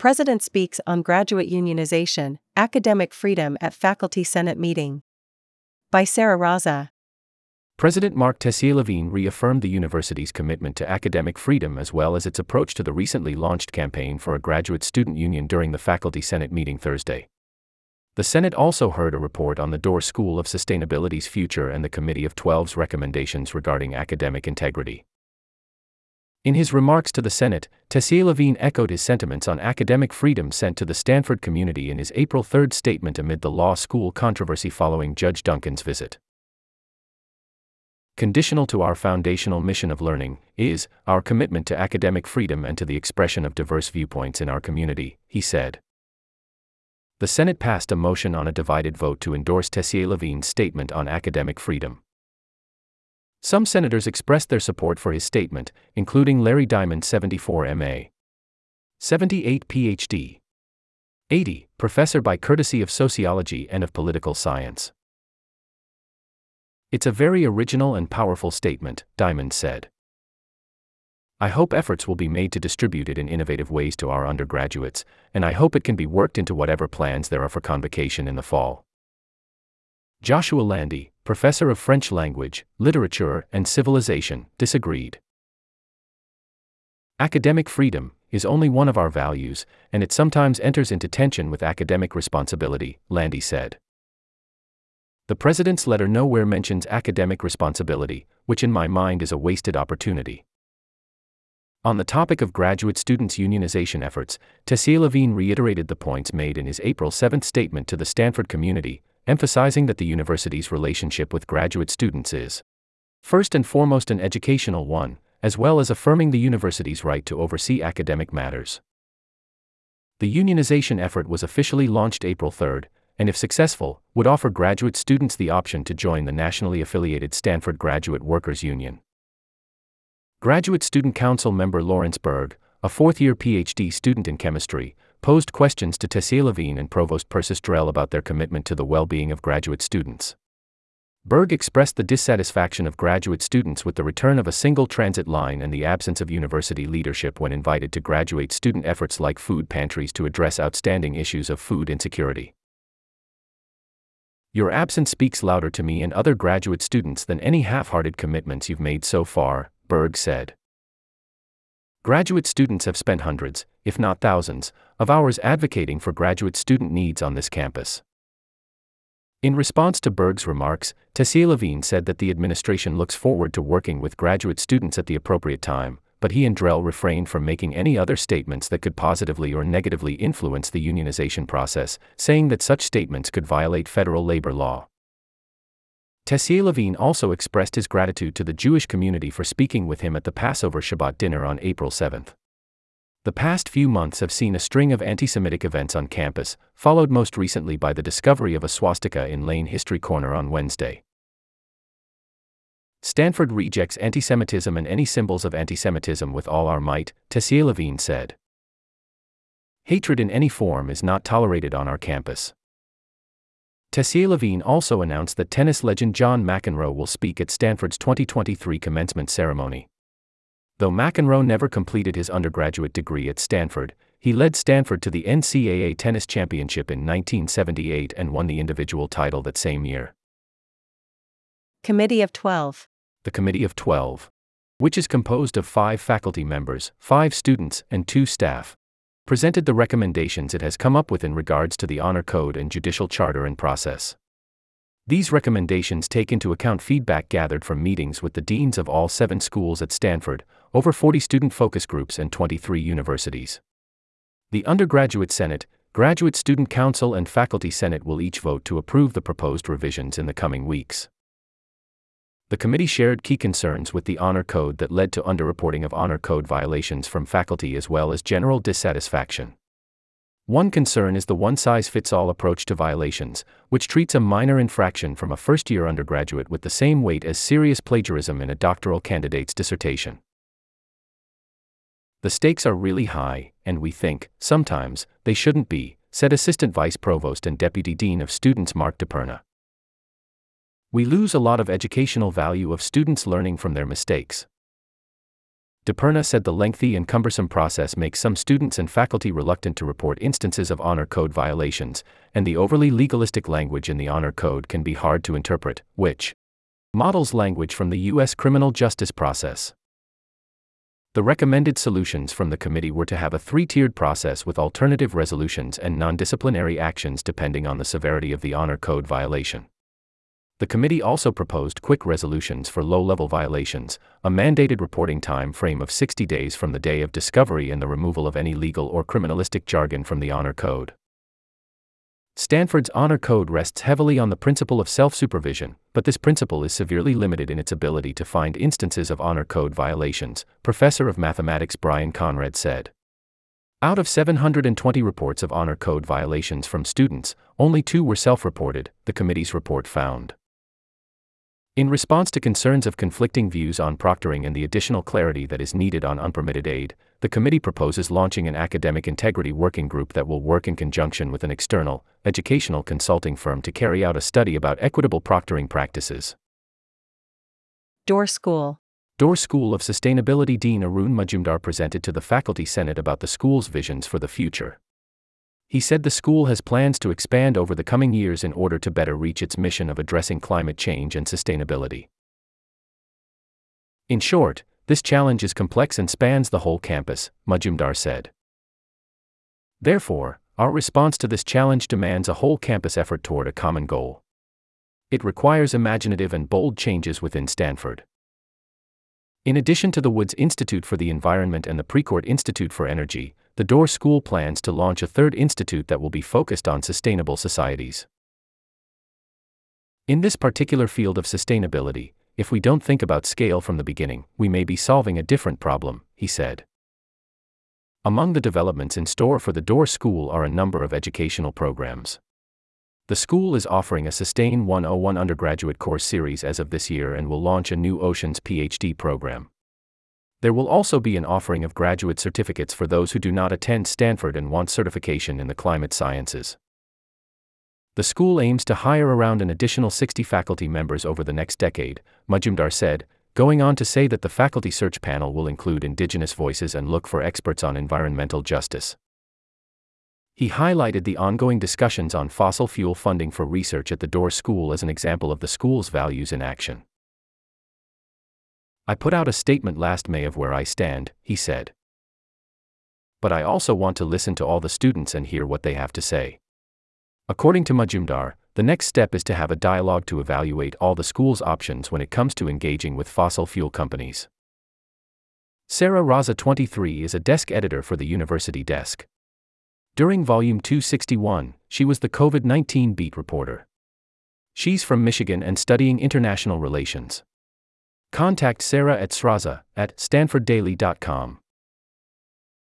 President speaks on graduate unionization, academic freedom at Faculty Senate meeting. By Sarah Raza. President Marc Tessier-Lavigne reaffirmed the university's commitment to academic freedom as well as its approach to the recently launched campaign for a graduate student union during the Faculty Senate meeting Thursday. The Senate also heard a report on the Doerr School of Sustainability's future and the Committee of Twelve's recommendations regarding academic integrity. In his remarks to the Senate, Tessier-Lavigne echoed his sentiments on academic freedom sent to the Stanford community in his April 3 statement amid the law school controversy following Judge Duncan's visit conditional to our foundational mission of learning, is our commitment to academic freedom and to the expression of diverse viewpoints in our community, he said. The Senate passed a motion on a divided vote to endorse Tessier-Lavigne's statement on academic freedom. Some senators expressed their support for his statement, including Larry Diamond, 74 MA, 78 PhD, 80 professor by courtesy of sociology and of political science. It's a very original and powerful statement, Diamond said. I hope efforts will be made to distribute it in innovative ways to our undergraduates, and I hope it can be worked into whatever plans there are for convocation in the fall. Joshua Landy, professor of French language, literature, and civilization, disagreed. Academic freedom is only one of our values, and it sometimes enters into tension with academic responsibility, Landy said. The president's letter nowhere mentions academic responsibility, which in my mind is a wasted opportunity. On the topic of graduate students' unionization efforts, Tessier-Lavigne reiterated the points made in his April 7 statement to the Stanford community, emphasizing that the university's relationship with graduate students is, first and foremost, an educational one, as well as affirming the university's right to oversee academic matters. The unionization effort was officially launched April 3, and if successful, would offer graduate students the option to join the nationally affiliated Stanford Graduate Workers Union. Graduate Student Council member Lawrence Berg, a fourth year PhD student in chemistry, posed questions to Tessier-Lavigne and Provost Persis Drell about their commitment to the well being of graduate students. Berg expressed the dissatisfaction of graduate students with the return of a single transit line and the absence of university leadership when invited to graduate student efforts like food pantries to address outstanding issues of food insecurity. Your absence speaks louder to me and other graduate students than any half hearted commitments you've made so far, Berg said. Graduate students have spent hundreds, if not thousands, of hours advocating for graduate student needs on this campus. In response to Berg's remarks, Tessier-Lavigne said that the administration looks forward to working with graduate students at the appropriate time, but he and Drell refrained from making any other statements that could positively or negatively influence the unionization process, saying that such statements could violate federal labor law. Tessier-Lavigne also expressed his gratitude to the Jewish community for speaking with him at the Passover Shabbat dinner on April 7. The past few months have seen a string of anti Semitic events on campus, followed most recently by the discovery of a swastika in Lane History Corner on Wednesday. Stanford rejects anti Semitism and any symbols of anti Semitism with all our might, Tessier-Lavigne said. Hatred in any form is not tolerated on our campus. Tessier-Lavigne also announced that tennis legend John McEnroe will speak at Stanford's 2023 commencement ceremony. Though McEnroe never completed his undergraduate degree at Stanford, he led Stanford to the NCAA Tennis Championship in 1978 and won the individual title that same year. Committee of 12 the Committee of Twelve, which is composed of five faculty members, five students, and two staff, presented the recommendations it has come up with in regards to the Honor Code and Judicial Charter and process. These recommendations take into account feedback gathered from meetings with the deans of all seven schools at Stanford, over 40 student focus groups, and 23 universities. The Undergraduate Senate, Graduate Student Council, and Faculty Senate will each vote to approve the proposed revisions in the coming weeks the committee shared key concerns with the Honor Code that led to underreporting of Honor Code violations from faculty as well as general dissatisfaction. One concern is the one size fits all approach to violations, which treats a minor infraction from a first year undergraduate with the same weight as serious plagiarism in a doctoral candidate's dissertation. The stakes are really high, and we think, sometimes, they shouldn't be, said Assistant Vice Provost and Deputy Dean of Students Mark DePerna. We lose a lot of educational value of students learning from their mistakes. DePerna said the lengthy and cumbersome process makes some students and faculty reluctant to report instances of honor code violations, and the overly legalistic language in the honor code can be hard to interpret, which models language from the U.S. criminal justice process. The recommended solutions from the committee were to have a three tiered process with alternative resolutions and non disciplinary actions depending on the severity of the honor code violation. The committee also proposed quick resolutions for low level violations, a mandated reporting time frame of 60 days from the day of discovery, and the removal of any legal or criminalistic jargon from the Honor Code. Stanford's Honor Code rests heavily on the principle of self supervision, but this principle is severely limited in its ability to find instances of Honor Code violations, Professor of Mathematics Brian Conrad said. Out of 720 reports of Honor Code violations from students, only two were self reported, the committee's report found. In response to concerns of conflicting views on proctoring and the additional clarity that is needed on unpermitted aid, the committee proposes launching an academic integrity working group that will work in conjunction with an external, educational consulting firm to carry out a study about equitable proctoring practices. Doerr School Doerr School of Sustainability Dean Arun Majumdar presented to the Faculty Senate about the school's visions for the future. He said the school has plans to expand over the coming years in order to better reach its mission of addressing climate change and sustainability. In short, this challenge is complex and spans the whole campus, Majumdar said. Therefore, our response to this challenge demands a whole campus effort toward a common goal. It requires imaginative and bold changes within Stanford. In addition to the Woods Institute for the Environment and the Precourt Institute for Energy, the Doerr School plans to launch a third institute that will be focused on sustainable societies. In this particular field of sustainability, if we don't think about scale from the beginning, we may be solving a different problem, he said. Among the developments in store for the Doerr School are a number of educational programs. The school is offering a Sustain 101 undergraduate course series as of this year and will launch a new Oceans PhD program. There will also be an offering of graduate certificates for those who do not attend Stanford and want certification in the climate sciences. The school aims to hire around an additional 60 faculty members over the next decade, Majumdar said, going on to say that the faculty search panel will include indigenous voices and look for experts on environmental justice. He highlighted the ongoing discussions on fossil fuel funding for research at the Doerr School as an example of the school's values in action. I put out a statement last May of where I stand, he said. But I also want to listen to all the students and hear what they have to say. According to Majumdar, the next step is to have a dialogue to evaluate all the school's options when it comes to engaging with fossil fuel companies. Sarah Raza 23 is a desk editor for the University Desk. During Volume 261, she was the COVID 19 beat reporter. She's from Michigan and studying international relations. Contact Sarah at sraza at stanforddaily.com.